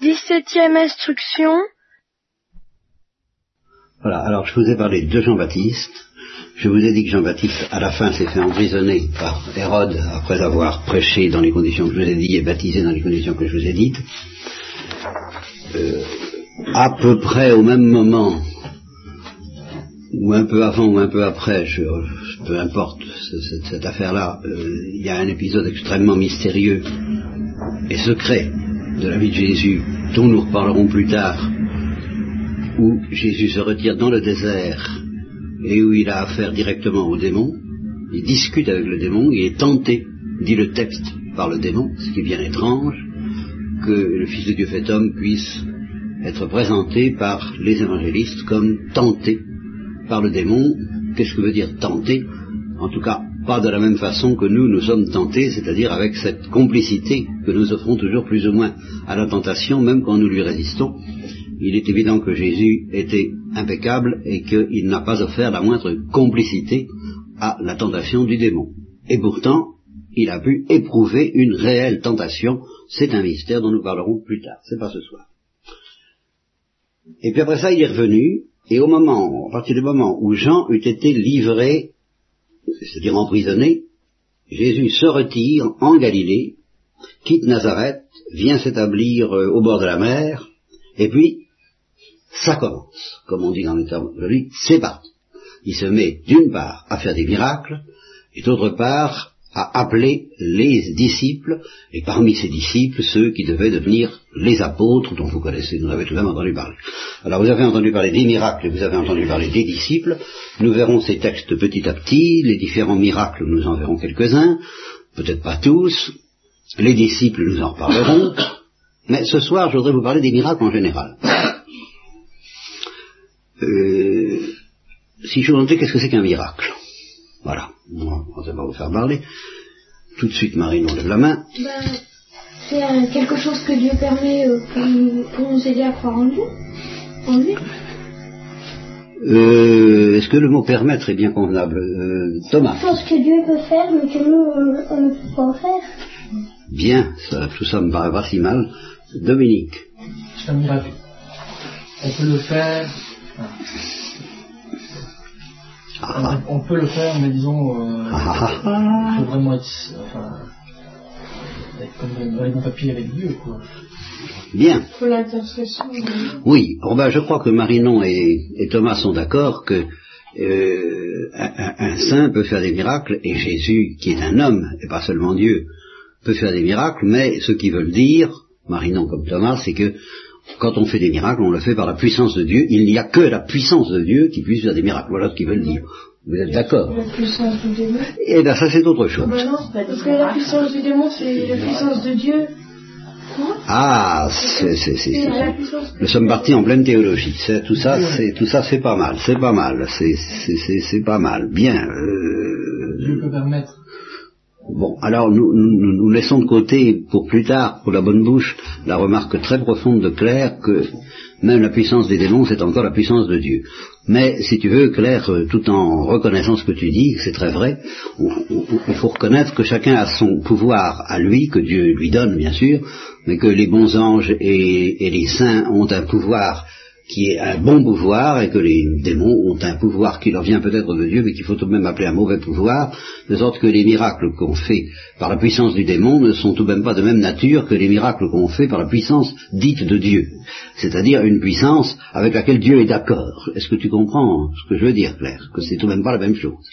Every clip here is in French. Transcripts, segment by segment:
Dix-septième instruction. Voilà, alors je vous ai parlé de Jean-Baptiste. Je vous ai dit que Jean-Baptiste, à la fin, s'est fait emprisonner par Hérode après avoir prêché dans les conditions que je vous ai dites et baptisé dans les conditions que je vous ai dites. Euh, à peu près au même moment, ou un peu avant ou un peu après, je, peu importe cette, affaire-là, euh, il y a un épisode extrêmement mystérieux et secret de la vie de Jésus, dont nous reparlerons plus tard, où Jésus se retire dans le désert et où il a affaire directement au démon, il discute avec le démon, il est tenté, dit le texte, par le démon, ce qui est bien étrange, que le Fils de Dieu fait homme puisse être présenté par les évangélistes comme tenté par le démon. Qu'est-ce que veut dire tenté? En tout cas, de la même façon que nous, nous sommes tentés, c'est-à-dire avec cette complicité que nous offrons toujours plus ou moins à la tentation, même quand nous lui résistons. Il est évident que Jésus était impeccable et qu'il n'a pas offert la moindre complicité à la tentation du démon. Et pourtant, il a pu éprouver une réelle tentation. C'est un mystère dont nous parlerons plus tard. C'est pas ce soir. Et puis après ça, il est revenu, et au moment, à partir du moment où Jean eut été livré, c'est-à-dire emprisonné, Jésus se retire en Galilée, quitte Nazareth, vient s'établir euh, au bord de la mer, et puis ça commence, comme on dit dans le terme de lui, c'est parti. Il se met d'une part à faire des miracles, et d'autre part à appeler les disciples, et parmi ces disciples, ceux qui devaient devenir les apôtres dont vous connaissez, vous avez tout de même entendu parler. Alors vous avez entendu parler des miracles vous avez entendu parler des disciples. Nous verrons ces textes petit à petit, les différents miracles, nous en verrons quelques-uns, peut-être pas tous. Les disciples, nous en reparlerons. Mais ce soir, je voudrais vous parler des miracles en général. Euh, si je vous demandais qu'est-ce que c'est qu'un miracle Voilà, on ne va pas vous faire parler. Tout de suite, Marine, on lève la main. Ben, c'est euh, quelque chose que Dieu permet euh, pour, nous, pour nous aider à croire en Dieu. En lui. Euh, Est-ce que le mot permettre est bien convenable Euh, Thomas? Chose que Dieu peut faire, mais que nous, on- on ne peut pas faire. Bien, ça, tout ça me paraît pas si mal. Dominique C'est un miracle. On peut le faire. Ah, On peut le faire, mais disons, euh, il faut vraiment être, enfin, être comme dans les bons papiers avec Dieu, quoi. Bien. Pour l'intercession. Oui, bon ben, je crois que Marinon et, et Thomas sont d'accord que euh, un, un- un saint peut faire des miracles et Jésus, qui est un homme et pas seulement Dieu, peut faire des miracles, mais ce qu'ils veulent dire, Marinon comme Thomas, c'est que quand on fait des miracles, on le fait par la puissance de Dieu. Il n'y a que la puissance de Dieu qui puisse faire des miracles. Voilà ce qu'ils veulent dire. Vous êtes d'accord La puissance du démon. Eh bien, ça c'est autre chose. Bah non, parce que la puissance du démon, c'est la puissance de Dieu. Ah, c'est, c'est, c'est, Nous sommes partis en pleine théologie. C'est, tout ça, c'est, tout ça, c'est pas mal. C'est pas mal. C'est, c'est, c'est, c'est pas mal. Bien. euh, Dieu peut permettre. Bon, alors nous, nous, laissons de côté pour plus tard, pour la bonne bouche, la remarque très profonde de Claire que même la puissance des démons, c'est encore la puissance de Dieu. Mais si tu veux, Claire, euh, tout en reconnaissant ce que tu dis, c'est très vrai, il faut reconnaître que chacun a son pouvoir à lui, que Dieu lui donne bien sûr, mais que les bons anges et les saints ont un pouvoir qui est un bon pouvoir et que les démons ont un pouvoir qui leur vient peut-être de Dieu mais qu'il faut tout de même appeler un mauvais pouvoir, de sorte que les miracles qu'on fait par la puissance du démon ne sont tout de même pas de même nature que les miracles qu'on fait par la puissance dite de Dieu, c'est-à-dire une puissance avec laquelle Dieu est d'accord. Est-ce que tu comprends ce que je veux dire, Claire? Que c'est tout de même pas la même chose.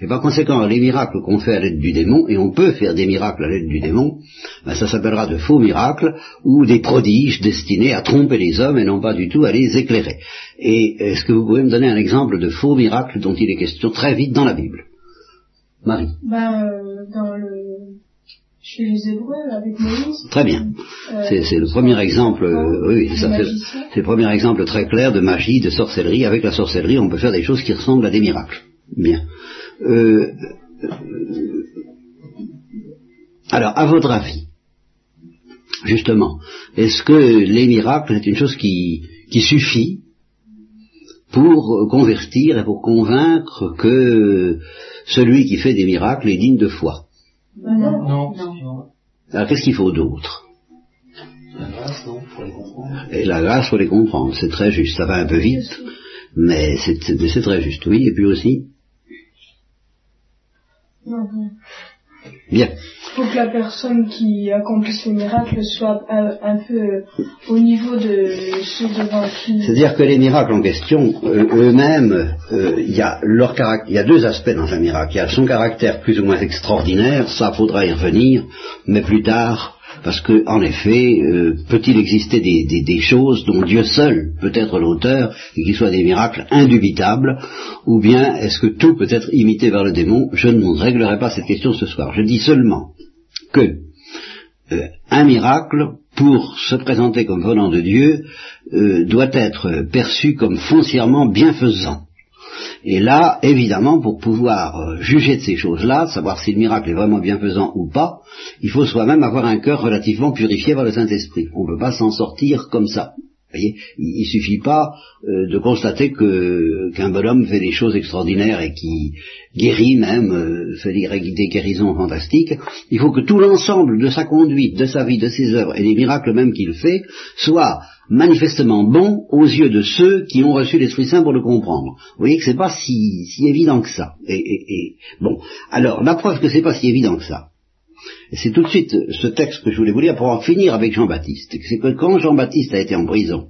Et par conséquent, les miracles qu'on fait à l'aide du démon, et on peut faire des miracles à l'aide du démon, ben, ça s'appellera de faux miracles ou des prodiges destinés à tromper les hommes et non pas du tout à les éclairer. Et est-ce que vous pouvez me donner un exemple de faux miracle dont il est question très vite dans la Bible? Marie. Ben, euh, dans le... Chez les Hébreux, avec Moïse. Très bien. euh, C'est le premier exemple, euh, oui, ça fait- magicien. c'est le premier exemple très clair de magie, de sorcellerie. Avec la sorcellerie, on peut faire des choses qui ressemblent à des miracles. Bien. Euh, euh, alors, à votre avis, justement, est-ce que les miracles c'est une chose qui, qui suffit pour convertir et pour convaincre que celui qui fait des miracles est digne de foi non. Non. non. Alors, qu'est-ce qu'il faut d'autre? La grâce, non, pour les comprendre. Et la grâce, faut les comprendre. C'est très juste. Ça va un peu vite, mais c'est c'est- mais c'est très juste. Oui, et puis aussi. Bien. faut que la personne qui accomplisse le miracle soit un, un peu euh, au niveau de ceux devant qui. C'est-à-dire que les miracles en question, euh, eux-mêmes, euh, il y a leur il y a deux aspects dans un miracle. Il y a son caractère plus ou moins extraordinaire, ça faudra y revenir, mais plus tard, parce que en effet, euh, peut-il exister des, choses dont Dieu seul peut être l'auteur et qui soient des miracles indubitables, ou bien est-ce que tout peut être imité vers le démon? Je ne réglerai pas cette question ce soir. Je dis seulement que euh, un miracle, pour se présenter comme venant de Dieu, euh, doit être perçu comme foncièrement bienfaisant. Et là, évidemment, pour pouvoir euh, juger de ces choses-là, savoir si le miracle est vraiment bienfaisant ou pas, il faut soi-même avoir un cœur relativement purifié par le Saint-Esprit. On ne peut pas s'en sortir comme ça. Voyez, il, il suffit pas euh, de constater que qu'un bonhomme fait des choses extraordinaires et qui guérit même, euh, fait des, guérisons fantastiques. Il faut que tout l'ensemble de sa conduite, de sa vie, de ses œuvres et des miracles même qu'il fait soit manifestement bon aux yeux de ceux qui ont reçu l'Esprit Saint pour le comprendre. Vous voyez que c'est pas si, si évident que ça. Et, et- et- bon, alors la preuve que c'est pas si évident que ça, c'est tout de suite ce texte que je voulais vous lire pour en finir avec Jean-Baptiste. C'est que quand Jean-Baptiste a été en prison,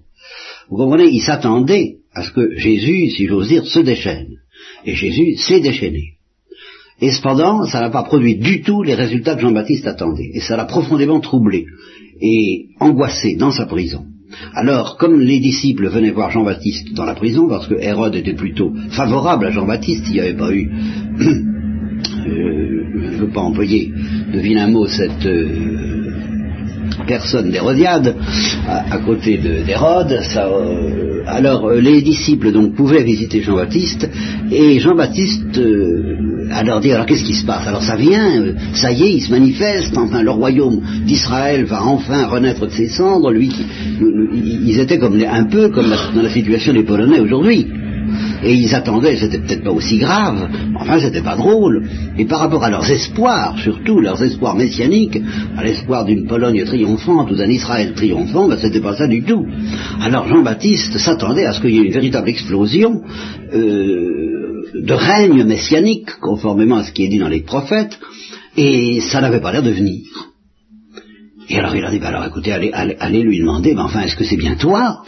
vous comprenez, il s'attendait à ce que Jésus, si j'ose dire, se déchaîne. Et Jésus s'est déchaîné. Et cependant, ça n'a pas produit du tout les résultats que Jean-Baptiste attendait. Et ça l'a profondément troublé et angoissé dans sa prison. Alors, comme les disciples venaient voir Jean-Baptiste dans la prison, parce que Hérode était plutôt favorable à Jean-Baptiste, il n'y avait pas eu euh, je ne veux pas employer de vilain mot cette euh, personne d'Hérodiade à, côté de- d'Hérode. euh, alors euh, les disciples donc pouvaient visiter Jean-Baptiste et Jean-Baptiste leur dire alors qu'est-ce qui se passe? Alors ça vient, ça y est, il se manifeste. Enfin le royaume d'Israël va enfin renaître de ses cendres. Lui, ils étaient comme un peu comme dans la situation des Polonais aujourd'hui. Et ils attendaient, c'était peut-être pas aussi grave, enfin c'était pas drôle. Et par rapport à leurs espoirs, surtout leurs espoirs messianiques, à l'espoir d'une Pologne triomphante ou d'un Israël triomphant, ben c'était pas ça du tout. Alors Jean-Baptiste s'attendait à ce qu'il y ait une véritable explosion euh, de règne messianique, conformément à ce qui est dit dans les prophètes, et ça n'avait pas l'air de venir. Et alors il a dit, bah alors écoutez, allez, lui demander, mais enfin, est-ce que c'est bien toi?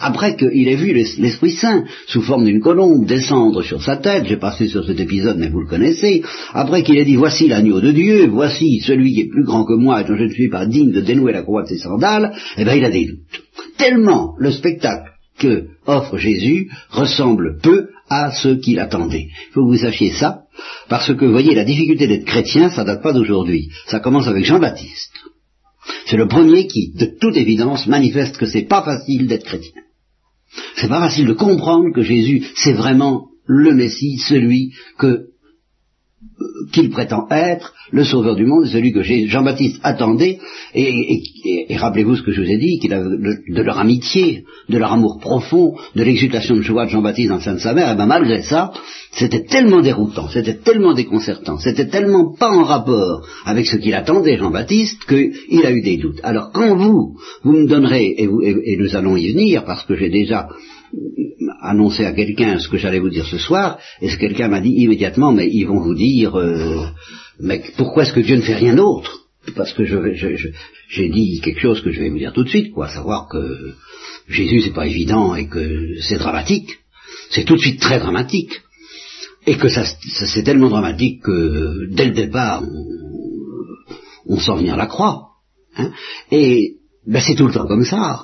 Après qu'il ait vu l'es- l'Esprit Saint sous forme d'une colombe descendre sur sa tête, j'ai passé sur cet épisode, mais vous le connaissez, après qu'il ait dit, voici l'agneau de Dieu, voici celui qui est plus grand que moi et dont je ne suis pas digne de dénouer la croix de ses sandales, eh bien il a des doutes. Tellement le spectacle que offre Jésus ressemble peu à ce qu'il attendait. Il faut que vous sachiez ça, parce que vous voyez, la difficulté d'être chrétien, ça date pas d'aujourd'hui. Ça commence avec Jean-Baptiste. C'est le premier qui, de toute évidence, manifeste que c'est pas facile d'être chrétien. C'est pas facile de comprendre que Jésus, c'est vraiment le Messie, celui que qu'il prétend être, le sauveur du monde, celui que Jean-Baptiste attendait, et, rappelez-vous ce que je vous ai dit, qu'il de, leur amitié, de leur amour profond, de l'exultation de joie de Jean-Baptiste dans le sein de sa mère, et ben malgré ça, c'était tellement déroutant, c'était tellement déconcertant, c'était tellement pas en rapport avec ce qu'il attendait Jean-Baptiste qu'il a eu des doutes. Alors quand vous, vous me donnerez, et, vous- et nous allons y venir, parce que j'ai déjà annoncé à quelqu'un ce que j'allais vous dire ce soir, et ce quelqu'un m'a dit immédiatement, mais ils vont vous dire, euh, mais pourquoi est-ce que Dieu ne fait rien d'autre? Parce que je vais- je- je- j'ai dit quelque chose que je vais vous dire tout de suite, quoi, savoir que Jésus c'est pas évident et que c'est dramatique, c'est tout de suite très dramatique, et que ça, c'est tellement dramatique que dès le départ on, on sent venir la croix, hein, et ben, c'est tout le temps comme ça.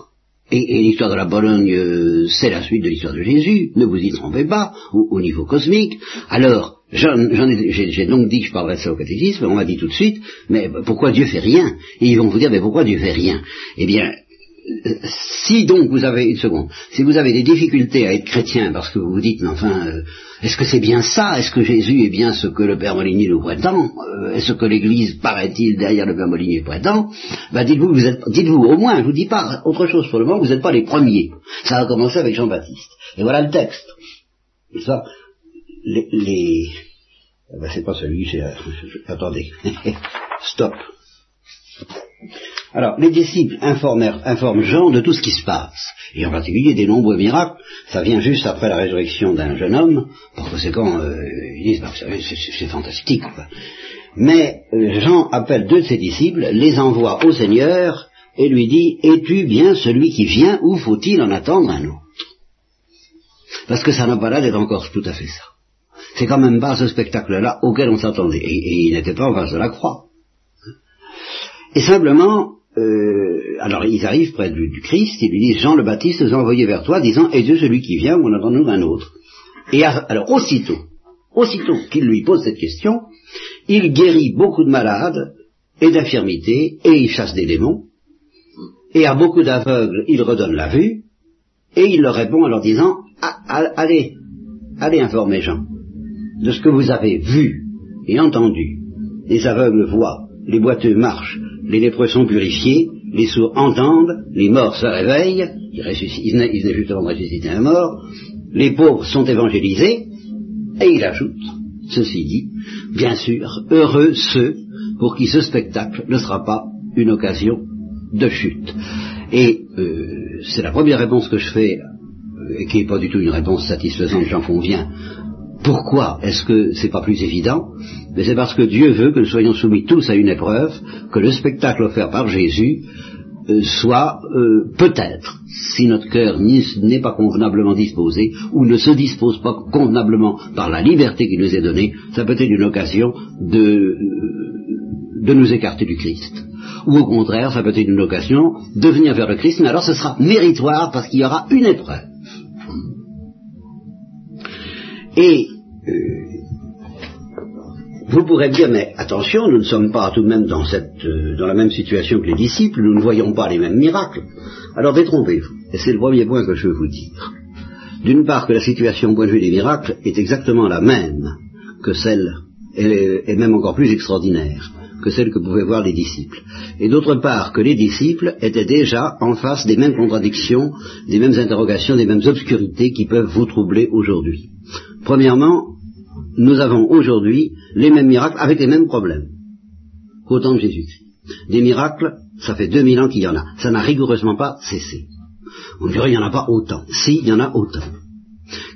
Et, l'histoire de la Pologne, euh, c'est la suite de l'histoire de Jésus, ne vous y trompez pas, au, au niveau cosmique. Alors, j'ai, donc dit que je parlerais de ça au catéchisme, on m'a dit tout de suite, mais pourquoi Dieu fait rien? Et ils vont vous dire, mais pourquoi Dieu fait rien? Eh bien, si donc vous avez, une seconde, si vous avez des difficultés à être chrétien parce que vous vous dites, mais enfin, euh, est-ce que c'est bien ça? Est-ce que Jésus est bien ce que le Père Molinier nous prétend? Euh, Est-ce que l'Église, paraît-il, derrière le Père Molinier prétend? Ben dites-vous, vous êtes, dites-vous, au moins, je vous dis pas autre chose pour le moment, vous n'êtes pas les premiers. Ça a commencé avec Jean-Baptiste. Et voilà le texte. Ça, les, les... eh ben, c'est pas celui, c'est, euh, attendez, stop. Alors, les disciples informent Jean de tout ce qui se passe, et en particulier des nombreux miracles. Ça vient juste après la résurrection d'un jeune homme. Par conséquent, euh, ils disent, bah, c'est fantastique. Mais euh, Jean appelle deux de ses disciples, les envoie au Seigneur et lui dit, es-tu bien celui qui vient ou faut-il en attendre un autre? Parce que ça n'a pas l'air d'être encore tout à fait ça. C'est quand même pas ce spectacle-là auquel on s'attendait. Et, il n'était pas en face de la croix. Et simplement, euh, alors ils arrivent près du, Christ, ils lui disent Jean le Baptiste nous a envoyé vers toi, disant Et Dieu celui qui vient, ou en attendons un autre? Et alors aussitôt, aussitôt qu'il lui pose cette question, il guérit beaucoup de malades et d'infirmités, et il chasse des démons, et à beaucoup d'aveugles il redonne la vue, et il leur répond en leur disant ah, Allez, allez informer Jean de ce que vous avez vu et entendu. Les aveugles voient, les boiteux marchent, les lépreux sont purifiés, les sourds entendent, les morts se réveillent, ils, venaient justement de ressusciter un mort, les pauvres sont évangélisés, et il ajoute, ceci dit, bien sûr, heureux ceux pour qui ce spectacle ne sera pas une occasion de chute. Et euh, c'est la première réponse que je fais, euh, et qui n'est pas du tout une réponse satisfaisante, j'en conviens. Pourquoi est-ce que c'est pas plus évident? Mais c'est parce que Dieu veut que nous soyons soumis tous à une épreuve, que le spectacle offert par Jésus euh, soit peut-être, si notre cœur n'est pas convenablement disposé, ou ne se dispose pas convenablement par la liberté qui nous est donnée, ça peut être une occasion de, de nous écarter du Christ ou au contraire, ça peut être une occasion de venir vers le Christ, mais alors ce sera méritoire parce qu'il y aura une épreuve. Et euh, vous pourrez dire, mais attention, nous ne sommes pas tout de même dans, cette, euh, dans la même situation que les disciples, nous ne voyons pas les mêmes miracles. Alors détrompez-vous. Et c'est le premier point que je veux vous dire. D'une part, que la situation au point de vue des miracles est exactement la même que celle, et même encore plus extraordinaire, que celle que pouvaient voir les disciples. Et d'autre part, que les disciples étaient déjà en face des mêmes contradictions, des mêmes interrogations, des mêmes obscurités qui peuvent vous troubler aujourd'hui. Premièrement, nous avons aujourd'hui les mêmes miracles avec les mêmes problèmes qu'au temps de Jésus-Christ. Des miracles, ça fait 2000 ans qu'il y en a. Ça n'a rigoureusement pas cessé. On dirait qu'il n'y en a pas autant. Si, il y en a autant.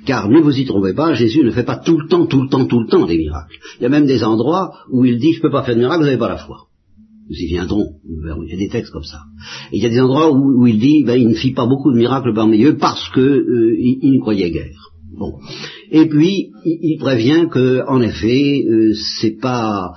Car ne vous y trompez pas, Jésus ne fait pas tout le temps, tout le temps, tout le temps des miracles. Il y a même des endroits où il dit je ne peux pas faire de miracle, vous n'avez pas la foi. Nous y viendrons, il y a des textes comme ça. Et il y a des endroits où, il dit ben, il ne fit pas beaucoup de miracles parmi eux parce que euh, ne croyait guère. Bon. Et puis il, prévient que en effet euh, c'est pas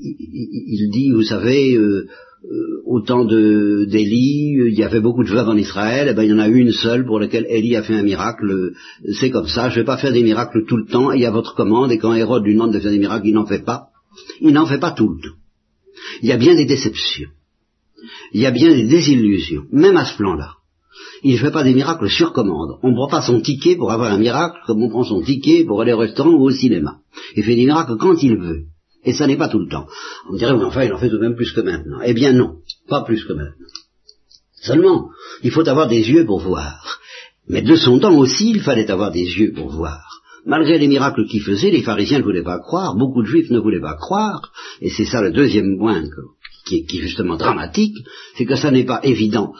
il, dit vous savez euh, euh, au temps d'Élie, il y avait beaucoup de veuves en Israël, et eh ben il y en a une seule pour laquelle Élie a fait un miracle. C'est comme ça, je ne vais pas faire des miracles tout le temps, il y a votre commande, et quand Hérode lui demande de faire des miracles, il n'en fait pas. Il n'en fait pas tout le temps. Il y a bien des déceptions. Il y a bien des désillusions, même à ce plan-là. Il ne fait pas des miracles sur commande. On ne prend pas son ticket pour avoir un miracle comme on prend son ticket pour aller au restaurant ou au cinéma. Il fait des miracles quand il veut. Et ça n'est pas tout le temps. On dirait, oui, enfin, il en fait tout de même plus que maintenant. Eh bien non, pas plus que maintenant. Seulement, il faut avoir des yeux pour voir. Mais de son temps aussi, il fallait avoir des yeux pour voir. Malgré les miracles qu'il faisait, les pharisiens ne voulaient pas croire, beaucoup de juifs ne voulaient pas croire, et c'est ça le deuxième point qui est justement dramatique, c'est que ça n'est pas évident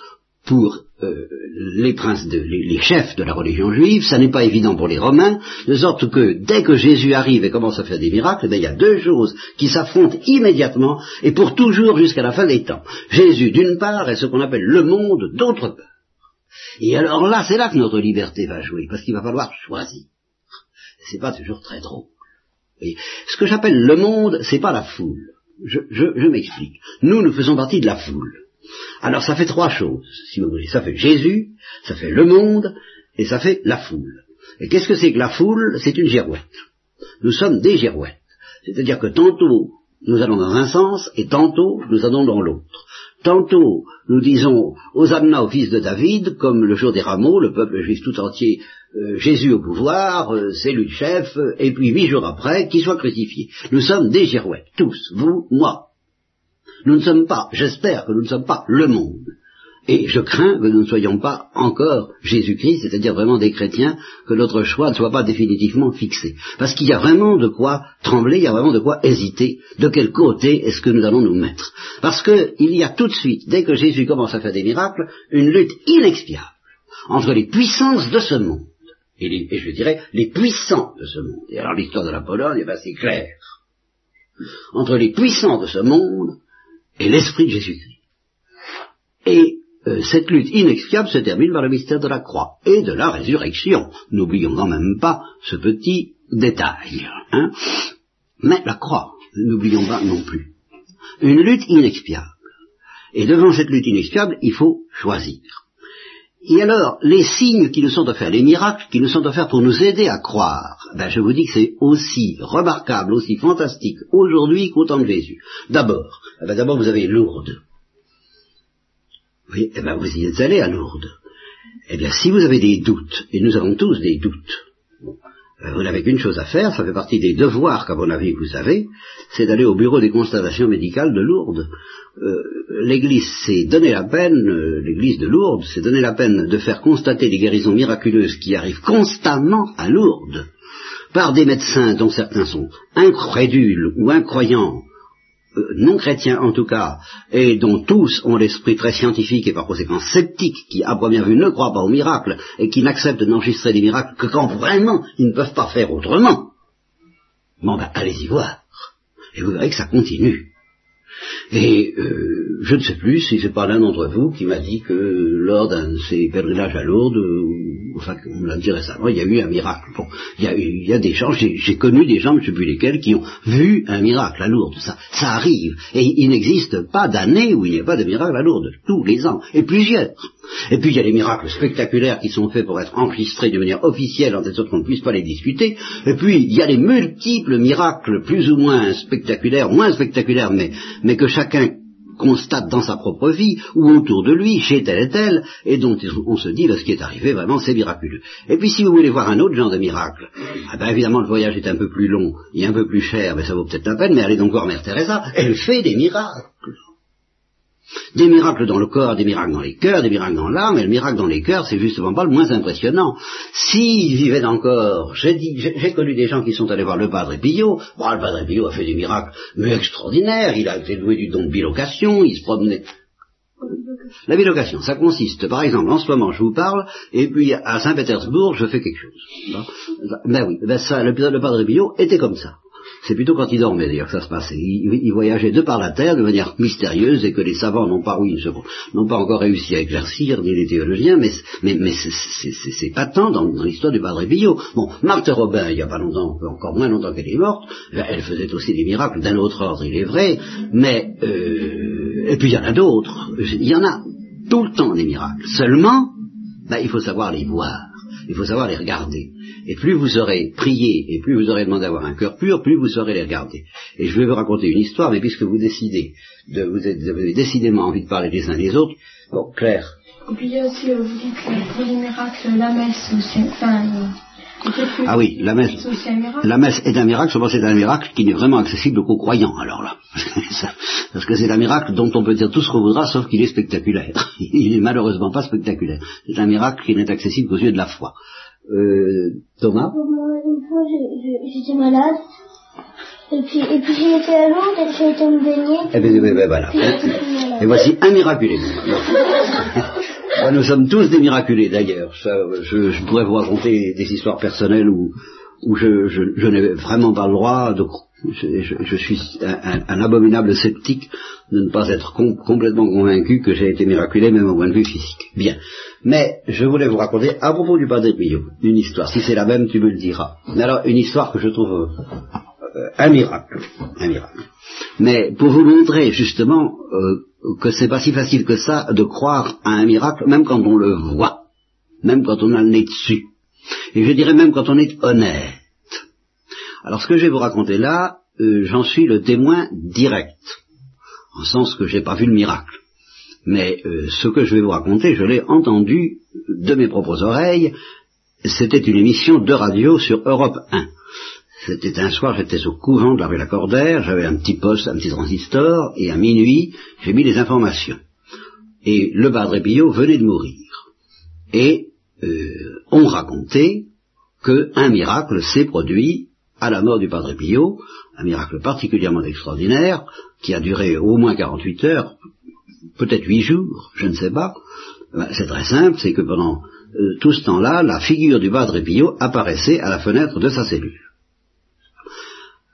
pour euh, les princes, de, les, chefs de la religion juive, ça n'est pas évident pour les Romains, de sorte que dès que Jésus arrive et commence à faire des miracles, eh il y a deux choses qui s'affrontent immédiatement et pour toujours jusqu'à la fin des temps. Jésus d'une part et ce qu'on appelle le monde d'autre part. Et alors là, c'est là que notre liberté va jouer, parce qu'il va falloir choisir. C'est pas toujours très drôle. Ce que j'appelle le monde, c'est pas la foule. Je, je m'explique. Nous, nous faisons partie de la foule. Alors ça fait trois choses, si vous voulez. Ça fait Jésus, ça fait le monde, et ça fait la foule. Et qu'est-ce que c'est que la foule? C'est une girouette. Nous sommes des girouettes. C'est-à-dire que tantôt nous allons dans un sens et tantôt nous allons dans l'autre. Tantôt nous disons Hosanna au fils de David, comme le jour des rameaux, le peuple juif tout entier, euh, Jésus au pouvoir, euh, c'est lui le chef, et puis huit jours après, qu'il soit crucifié. Nous sommes des girouettes, tous, vous, moi, nous ne sommes pas, j'espère que nous ne sommes pas le monde. Et je crains que nous ne soyons pas encore Jésus-Christ, c'est-à-dire vraiment des chrétiens, que notre choix ne soit pas définitivement fixé. Parce qu'il y a vraiment de quoi trembler, il y a vraiment de quoi hésiter. De quel côté est-ce que nous allons nous mettre? Parce qu'il y a tout de suite, dès que Jésus commence à faire des miracles, une lutte inexpiable entre les puissances de ce monde et, je dirais les puissants de ce monde. Et alors l'histoire de la Pologne est assez claire. Entre les puissants de ce monde et l'esprit de Jésus-Christ. Et euh, cette lutte inexpiable se termine par le mystère de la croix et de la résurrection. N'oublions quand même pas ce petit détail. Hein. Mais la croix, n'oublions pas non plus. Une lutte inexpiable. Et devant cette lutte inexpiable, il faut choisir. Et alors, les signes qui nous sont offerts, les miracles qui nous sont offerts pour nous aider à croire, ben je vous dis que c'est aussi remarquable, aussi fantastique aujourd'hui qu'au temps de Jésus. D'abord, eh ben d'abord vous avez Lourdes. Oui, eh ben vous y êtes allé à Lourdes. Eh bien, si vous avez des doutes, et nous avons tous des doutes, vous n'avez qu'une chose à faire, ça fait partie des devoirs qu'à mon avis vous avez, c'est d'aller au bureau des constatations médicales de Lourdes. Euh, L'Église s'est donné la peine, euh, l'Église de Lourdes s'est donné la peine de faire constater des guérisons miraculeuses qui arrivent constamment à Lourdes par des médecins dont certains sont incrédules ou incroyants euh, non chrétiens en tout cas, et dont tous ont l'esprit très scientifique et par conséquent sceptique, qui à première vue ne croient pas aux miracles et qui n'acceptent d'enregistrer des miracles que quand vraiment ils ne peuvent pas faire autrement. Bon ben allez-y voir, et vous verrez que ça continue. Et euh, je ne sais plus si c'est pas l'un d'entre vous qui m'a dit que lors d'un de ces pèlerinages à Lourdes, enfin, on l'a dit récemment, il y a eu un miracle. Bon, il y a, il y a des gens, j'ai connu des gens, je ne sais plus lesquels, qui ont vu un miracle à Lourdes. Ça, ça arrive. Et il n'existe pas d'année où il n'y a pas de miracle à Lourdes, tous les ans, et plusieurs. Et puis il y a les miracles spectaculaires qui sont faits pour être enregistrés de manière officielle, en telle sorte qu'on ne puisse pas les discuter. Et puis il y a les multiples miracles, plus ou moins spectaculaires, moins spectaculaires, mais, que chacun constate dans sa propre vie, ou autour de lui, chez tel et tel, et dont on se dit, ce qui est arrivé, vraiment, c'est miraculeux. Et puis si vous voulez voir un autre genre de miracle, ah ben, évidemment, le voyage est un peu plus long, et un peu plus cher, mais ça vaut peut-être la peine, mais allez donc voir Mère Teresa, elle fait des miracles. Des miracles dans le corps, des miracles dans les cœurs, des miracles dans l'âme, et le miracle dans les cœurs, c'est justement pas le moins impressionnant. S'ils vivaient encore, j'ai connu des gens qui sont allés voir le Padre Pio, bon, le Padre Pio a fait des miracles mais extraordinaires, il a été doué du don de bilocation, il se promenait, la bilocation, ça consiste, par exemple, en ce moment je vous parle, et puis à Saint-Pétersbourg je fais quelque chose. Ben oui, ben ça, le, le Padre Pio était comme ça. C'est plutôt quand il dormait d'ailleurs que ça se passait. Il, voyageait de par la terre de manière mystérieuse et que les savants n'ont pas, encore réussi à éclaircir, ni les théologiens, mais, c'est patent dans, dans l'histoire du Padre Pio. Bon, Marthe Robin, il n'y a pas longtemps, encore moins longtemps qu'elle est morte, elle faisait aussi des miracles d'un autre ordre, il est vrai, mais euh, et puis il y en a d'autres. Il y en a tout le temps des miracles. Seulement, ben, il faut savoir les voir, il faut savoir les regarder. Et plus vous aurez prié et plus vous aurez demandé d'avoir un cœur pur, plus vous saurez les regarder. Et je vais vous raconter une histoire, mais puisque vous décidez, de, vous, avez décidément envie de parler les uns des autres, bon, Claire. Ah oui, la messe, la messe est un miracle, je pense que c'est un miracle qui n'est vraiment accessible qu'aux croyants, alors là. Parce que c'est un miracle dont on peut dire tout ce qu'on voudra, sauf qu'il est spectaculaire. Il n'est malheureusement pas spectaculaire. C'est un miracle qui n'est accessible qu'aux yeux de la foi. Euh, Thomas Une fois, j'étais malade. Et puis, et puis j'ai été à Londres et j'ai été me baigner. Eh bien, ben, ben, voilà. Et voici un miraculé. Nous sommes tous des miraculés d'ailleurs. Je, pourrais vous raconter des histoires personnelles où, je, je, n'ai vraiment pas le droit de je, suis un, un, abominable sceptique de ne pas être complètement convaincu que j'ai été miraculé même au point de vue physique. Bien. Mais je voulais vous raconter à propos du Padre Pio une histoire. Si c'est la même, tu me le diras. Mais alors, une histoire que je trouve euh, un miracle. Un miracle. Mais pour vous montrer justement euh, que c'est pas si facile que ça de croire à un miracle, même quand on le voit, même quand on a le nez dessus. Et je dirais même quand on est honnête. Alors ce que je vais vous raconter là, euh, j'en suis le témoin direct, en sens que j'ai pas vu le miracle. Mais euh, ce que je vais vous raconter, je l'ai entendu de mes propres oreilles. C'était une émission de radio sur Europe 1. C'était un soir, j'étais au couvent de la rue Lacordaire, j'avais un petit poste, un petit transistor, et à minuit, j'ai mis les informations. Et le Padre Pio venait de mourir. Et euh, on racontait qu'un miracle s'est produit à la mort du Padre Pio, un miracle particulièrement extraordinaire, qui a duré au moins 48 heures, peut-être 8 jours, je ne sais pas. Ben, c'est très simple, c'est que pendant euh, tout ce temps-là, la figure du Padre Pio apparaissait à la fenêtre de sa cellule.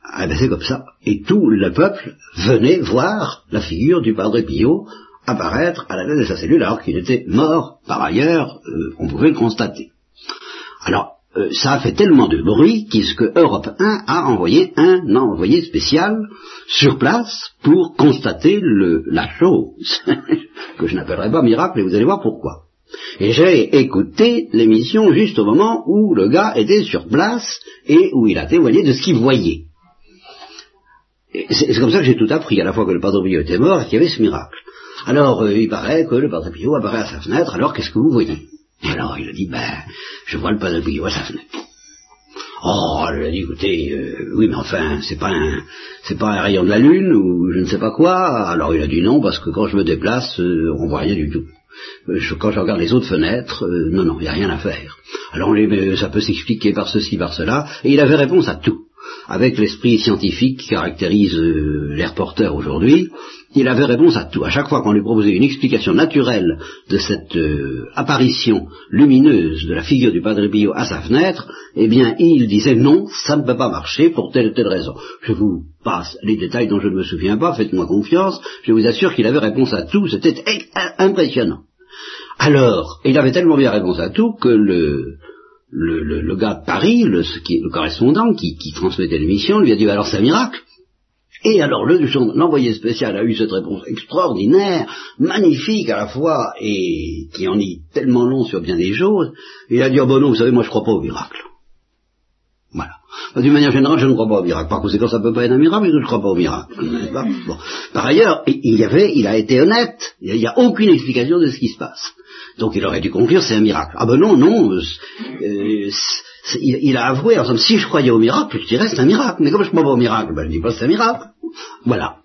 Ah ben c'est comme ça. Et tout le peuple venait voir la figure du Padre Pio apparaître à la tête de sa cellule alors qu'il était mort par ailleurs, euh, on pouvait le constater. Alors, euh, ça a fait tellement de bruit que Europe 1 a envoyé un envoyé spécial sur place pour constater le, la chose, que je n'appellerai pas miracle, et vous allez voir pourquoi. Et j'ai écouté l'émission juste au moment où le gars était sur place et où il a témoigné de ce qu'il voyait. C'est comme ça que j'ai tout appris, à la fois que le Padre Pio était mort et qu'il y avait ce miracle. Alors, euh, il paraît que le Padre Pio apparaît à sa fenêtre, alors qu'est-ce que vous voyez? Alors, il a dit, ben, je vois le Padre Pio à sa fenêtre. Oh, il a dit, écoutez, euh, oui, mais enfin, c'est pas un, c'est pas un rayon de la lune ou je ne sais pas quoi. Alors il a dit non parce que quand je me déplace, euh, on voit rien du tout. quand je regarde les autres fenêtres, non, non, il n'y a rien à faire. Alors on ça peut s'expliquer par ceci, par cela, et il avait réponse à tout avec l'esprit scientifique qui caractérise euh, les reporters aujourd'hui, il avait réponse à tout. À chaque fois qu'on lui proposait une explication naturelle de cette euh, apparition lumineuse de la figure du Padre Pio à sa fenêtre, eh bien, il disait non, ça ne peut pas marcher pour telle ou telle raison. Je vous passe les détails dont je ne me souviens pas, faites-moi confiance, je vous assure qu'il avait réponse à tout, c'était impressionnant. Alors, il avait tellement bien réponse à tout que le, le, le, gars de Paris, le, correspondant qui, transmettait l'émission, lui a dit alors c'est un miracle. Et alors l'envoyé spécial a eu cette réponse extraordinaire, magnifique à la fois, et qui en dit tellement long sur bien des choses. Il a dit oh bon non, vous savez, moi je crois pas au miracle. Voilà. D'une manière générale, je ne crois pas au miracle. Par conséquent, ça ne peut pas être un miracle, mais je ne crois pas au miracle. Bon. Par ailleurs, il, y avait, il a été honnête. Il n'y a aucune explication de ce qui se passe. Donc il aurait dû conclure c'est un miracle. Ah ben non, non, euh, euh, il, a avoué, en somme, si je croyais au miracle, je dirais c'est un miracle, mais comme je ne crois pas au miracle, ben je dis pas c'est un miracle. Voilà.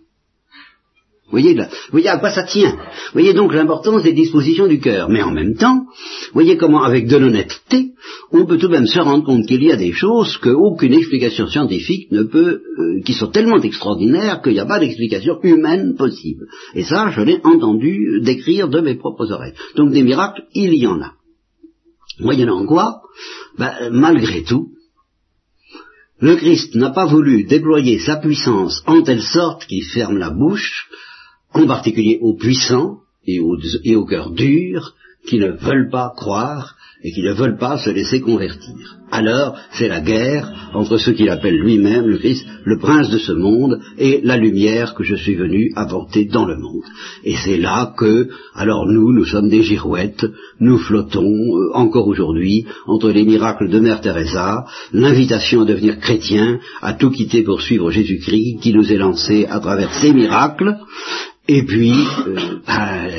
Vous voyez, voyez à quoi ça tient. Vous voyez donc l'importance des dispositions du cœur. Mais en même temps, vous voyez comment, avec de l'honnêteté, on peut tout de même se rendre compte qu'il y a des choses qu'aucune explication scientifique ne peut, euh, qui sont tellement extraordinaires qu'il n'y a pas d'explication humaine possible. Et ça, je l'ai entendu décrire de mes propres oreilles. Donc des miracles, il y en a. Moyennant quoi, ben, malgré tout, le Christ n'a pas voulu déployer sa puissance en telle sorte qu'il ferme la bouche en particulier aux puissants et aux, et aux cœurs durs qui ne veulent pas croire et qui ne veulent pas se laisser convertir. Alors, c'est la guerre entre ce qu'il appelle lui-même, le Christ, le prince de ce monde, et la lumière que je suis venu apporter dans le monde. Et c'est là que, alors nous, nous sommes des girouettes, nous flottons euh, encore aujourd'hui entre les miracles de Mère Teresa, l'invitation à devenir chrétien, à tout quitter pour suivre Jésus-Christ, qui nous est lancé à travers ces miracles, et puis euh, ben,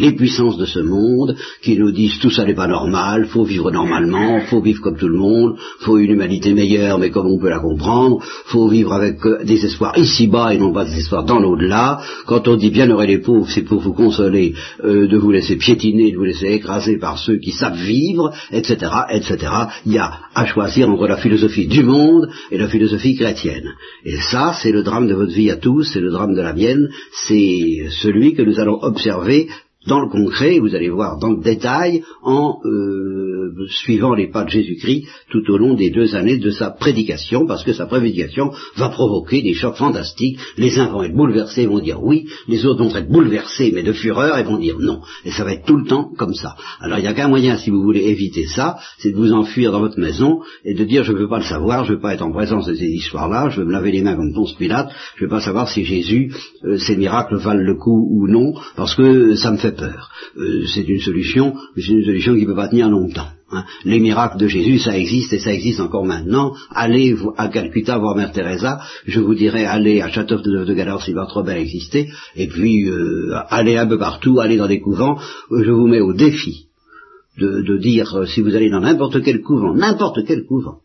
les puissances de ce monde qui nous disent tout ça n'est pas normal, faut vivre normalement, faut vivre comme tout le monde, faut une humanité meilleure mais comme on peut la comprendre, faut vivre avec euh, des espoirs ici-bas et non pas des espoirs dans l'au-delà. Quand on dit bien bienheureux les pauvres, c'est pour vous consoler euh, de vous laisser piétiner, de vous laisser écraser par ceux qui savent vivre, etc., etc. Il y a à choisir entre la philosophie du monde et la philosophie chrétienne. Et ça, c'est le drame de votre vie à tous, c'est le drame de la mienne, c'est celui que nous allons observer dans le concret, vous allez voir dans le détail, en euh, suivant les pas de Jésus-Christ tout au long des deux années de sa prédication, parce que sa prédication va provoquer des chocs fantastiques. Les uns vont être bouleversés vont dire oui, les autres vont être bouleversés mais de fureur et vont dire non. Et ça va être tout le temps comme ça. Alors il n'y a qu'un moyen, si vous voulez éviter ça, c'est de vous enfuir dans votre maison et de dire je ne veux pas le savoir, je ne veux pas être en présence de ces histoires-là, je veux me laver les mains comme Ponce Pilate, je ne veux pas savoir si Jésus, euh, ses miracles valent le coup ou non, parce que ça me fait Euh, c'est une solution, mais c'est une solution qui ne peut pas tenir longtemps. Hein. Les miracles de Jésus, ça existe et ça existe encore maintenant. Allez à Calcutta voir Mère Teresa, je vous dirais allez à Château de, de si votre belle existait, et puis euh, allez un peu partout, allez dans des couvents. Euh, je vous mets au défi de dire si vous allez dans n'importe quel couvent, n'importe quel couvent,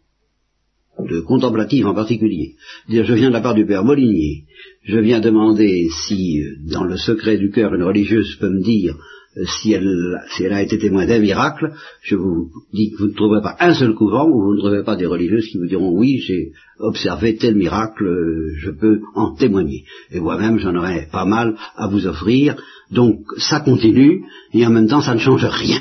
de contemplative en particulier, je viens de la part du Père Molinier, je viens demander si dans le secret du cœur une religieuse peut me dire euh, si elle, si elle a été témoin d'un miracle, je vous dis que vous ne trouverez pas un seul couvent où vous ne trouverez pas des religieuses qui vous diront oui, j'ai observé tel miracle, euh, je peux en témoigner. Et moi-même, j'en aurais pas mal à vous offrir. Donc ça continue, et en même temps, ça ne change rien.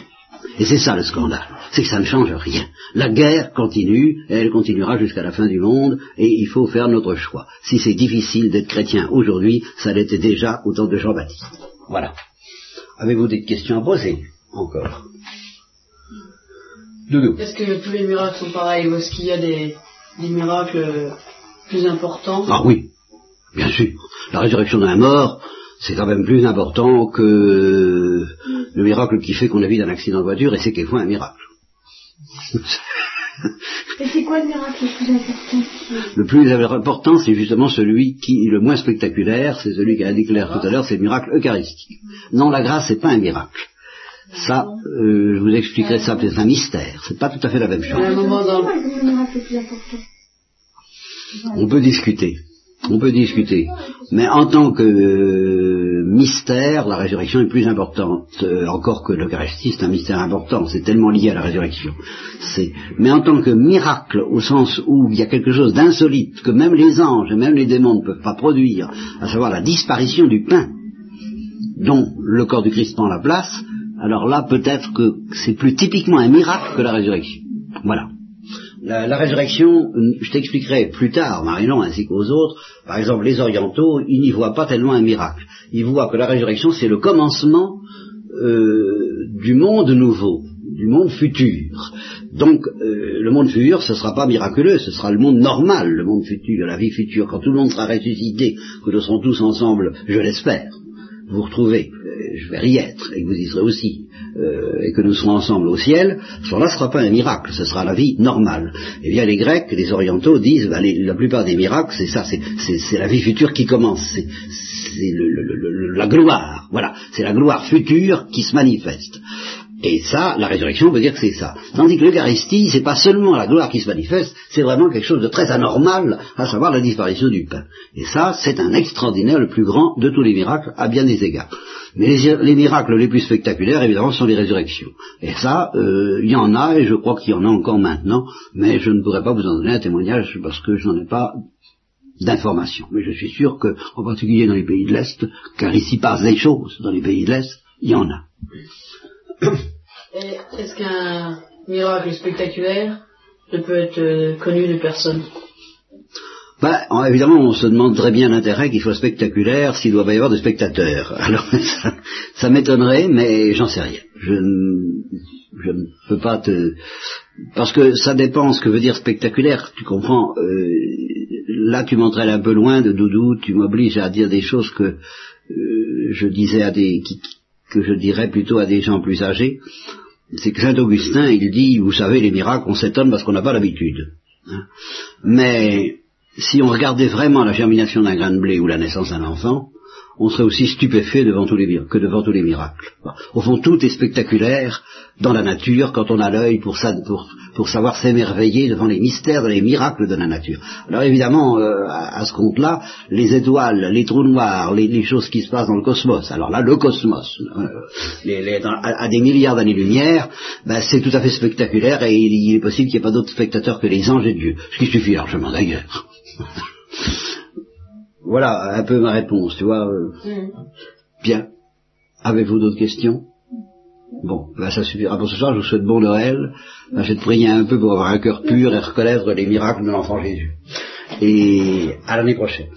Et c'est ça le scandale, c'est que ça ne change rien. La guerre continue, et elle continuera jusqu'à la fin du monde, et il faut faire notre choix. Si c'est difficile d'être chrétien aujourd'hui, ça l'était déjà au temps de Jean-Baptiste. Voilà. Avez-vous des questions à poser encore? Doudou. Est-ce que tous les miracles sont pareils ou est-ce qu'il y a des, des miracles plus importants? Ah oui, bien sûr. La résurrection d'un mort, c'est quand même plus important que le miracle qui fait qu'on a vu d'un accident de voiture, et c'est quelquefois un miracle. Et c'est quoi le miracle le plus important Le plus important, c'est justement celui qui est le moins spectaculaire, c'est celui qu'a Claire tout à l'heure, c'est le miracle eucharistique. Non, la grâce, c'est pas un miracle. Ça, euh, je vous expliquerai ça, c'est un mystère. C'est pas tout à fait la même chose. un moment dans- C'est quoi le miracle le plus important On peut discuter. On peut discuter. Mais en tant que euh, mystère, la résurrection est plus importante. euh, encore que l'Eucharistie, c'est un mystère important. C'est tellement lié à la résurrection. Mais en tant que miracle, au sens où il y a quelque chose d'insolite que même les anges et même les démons ne peuvent pas produire, à savoir la disparition du pain, dont le corps du Christ prend la place, alors là, peut-être que c'est plus typiquement un miracle que la résurrection. Voilà. La, résurrection, euh, je t'expliquerai plus tard, Marilon, ainsi qu'aux autres, par exemple les orientaux, ils n'y voient pas tellement un miracle. Ils voient que la résurrection, c'est le commencement euh, du monde nouveau, du monde futur. Donc, euh, le monde futur, ce ne sera pas miraculeux, ce sera le monde normal, le monde futur, la vie future, quand tout le monde sera ressuscité, que nous serons tous ensemble, je l'espère, vous retrouver, euh, je vais y être, et que vous y serez aussi, euh, et que nous serons ensemble au ciel, ce là ne sera pas un miracle, ce sera la vie normale. Eh bien, les Grecs, les Orientaux disent, les- la plupart des miracles, c'est ça, c'est- la vie future qui commence, c'est la gloire, voilà, c'est la gloire future qui se manifeste. Et ça, la résurrection veut dire que c'est ça. Tandis que l'Eucharistie, c'est pas seulement la gloire qui se manifeste, c'est vraiment quelque chose de très anormal, à savoir la disparition du pain. Et ça, c'est un extraordinaire, le plus grand de tous les miracles, à bien des égards. Mais les, les miracles les plus spectaculaires, évidemment, sont les résurrections. Et ça, euh, il y en a, et je crois qu'il y en a encore maintenant, mais je ne pourrais pas vous en donner un témoignage parce que je n'en ai pas d'informations. Mais je suis sûr que, en particulier dans les pays de l'Est, car ici passent des choses, dans les pays de l'Est, il y en a. Est-ce qu'un miracle spectaculaire ne peut être euh, connu de personne? En- évidemment, on se demande très bien l'intérêt qu'il soit spectaculaire s'il doit y avoir des spectateurs. Alors, ça, m'étonnerait, mais j'en sais rien. Je ne peux pas te... Parce que ça dépend ce que veut dire spectaculaire, tu comprends. euh, là, tu m'entraînes un peu loin de Doudou, tu m'obliges à dire des choses que euh, je disais à des... qui- que je dirais plutôt à des gens plus âgés. C'est que Saint Augustin, il dit, vous savez, les miracles, on s'étonne parce qu'on n'a pas l'habitude. hein. Mais si on regardait vraiment la germination d'un grain de blé ou la naissance d'un enfant, on serait aussi stupéfait devant tous les que devant tous les miracles. Au fond, tout est spectaculaire dans la nature quand on a l'œil pour, savoir s'émerveiller devant les mystères les miracles de la nature. Alors évidemment, euh, à, ce compte-là, les étoiles, les trous noirs, les, choses qui se passent dans le cosmos, alors là, le cosmos, euh, les- à des milliards d'années-lumière, ben, c'est tout à fait spectaculaire et il, il est possible qu'il n'y ait pas d'autres spectateurs que les anges et Dieu, ce qui suffit largement d'ailleurs. Voilà un peu ma réponse, tu vois. euh, Bien. Avez-vous d'autres questions? Bon, ben ça suffira pour ce soir. Je vous souhaite bon Noël. Ben, je vais te prier un peu pour avoir un cœur pur et reconnaître les miracles de l'enfant Jésus. Et à l'année prochaine.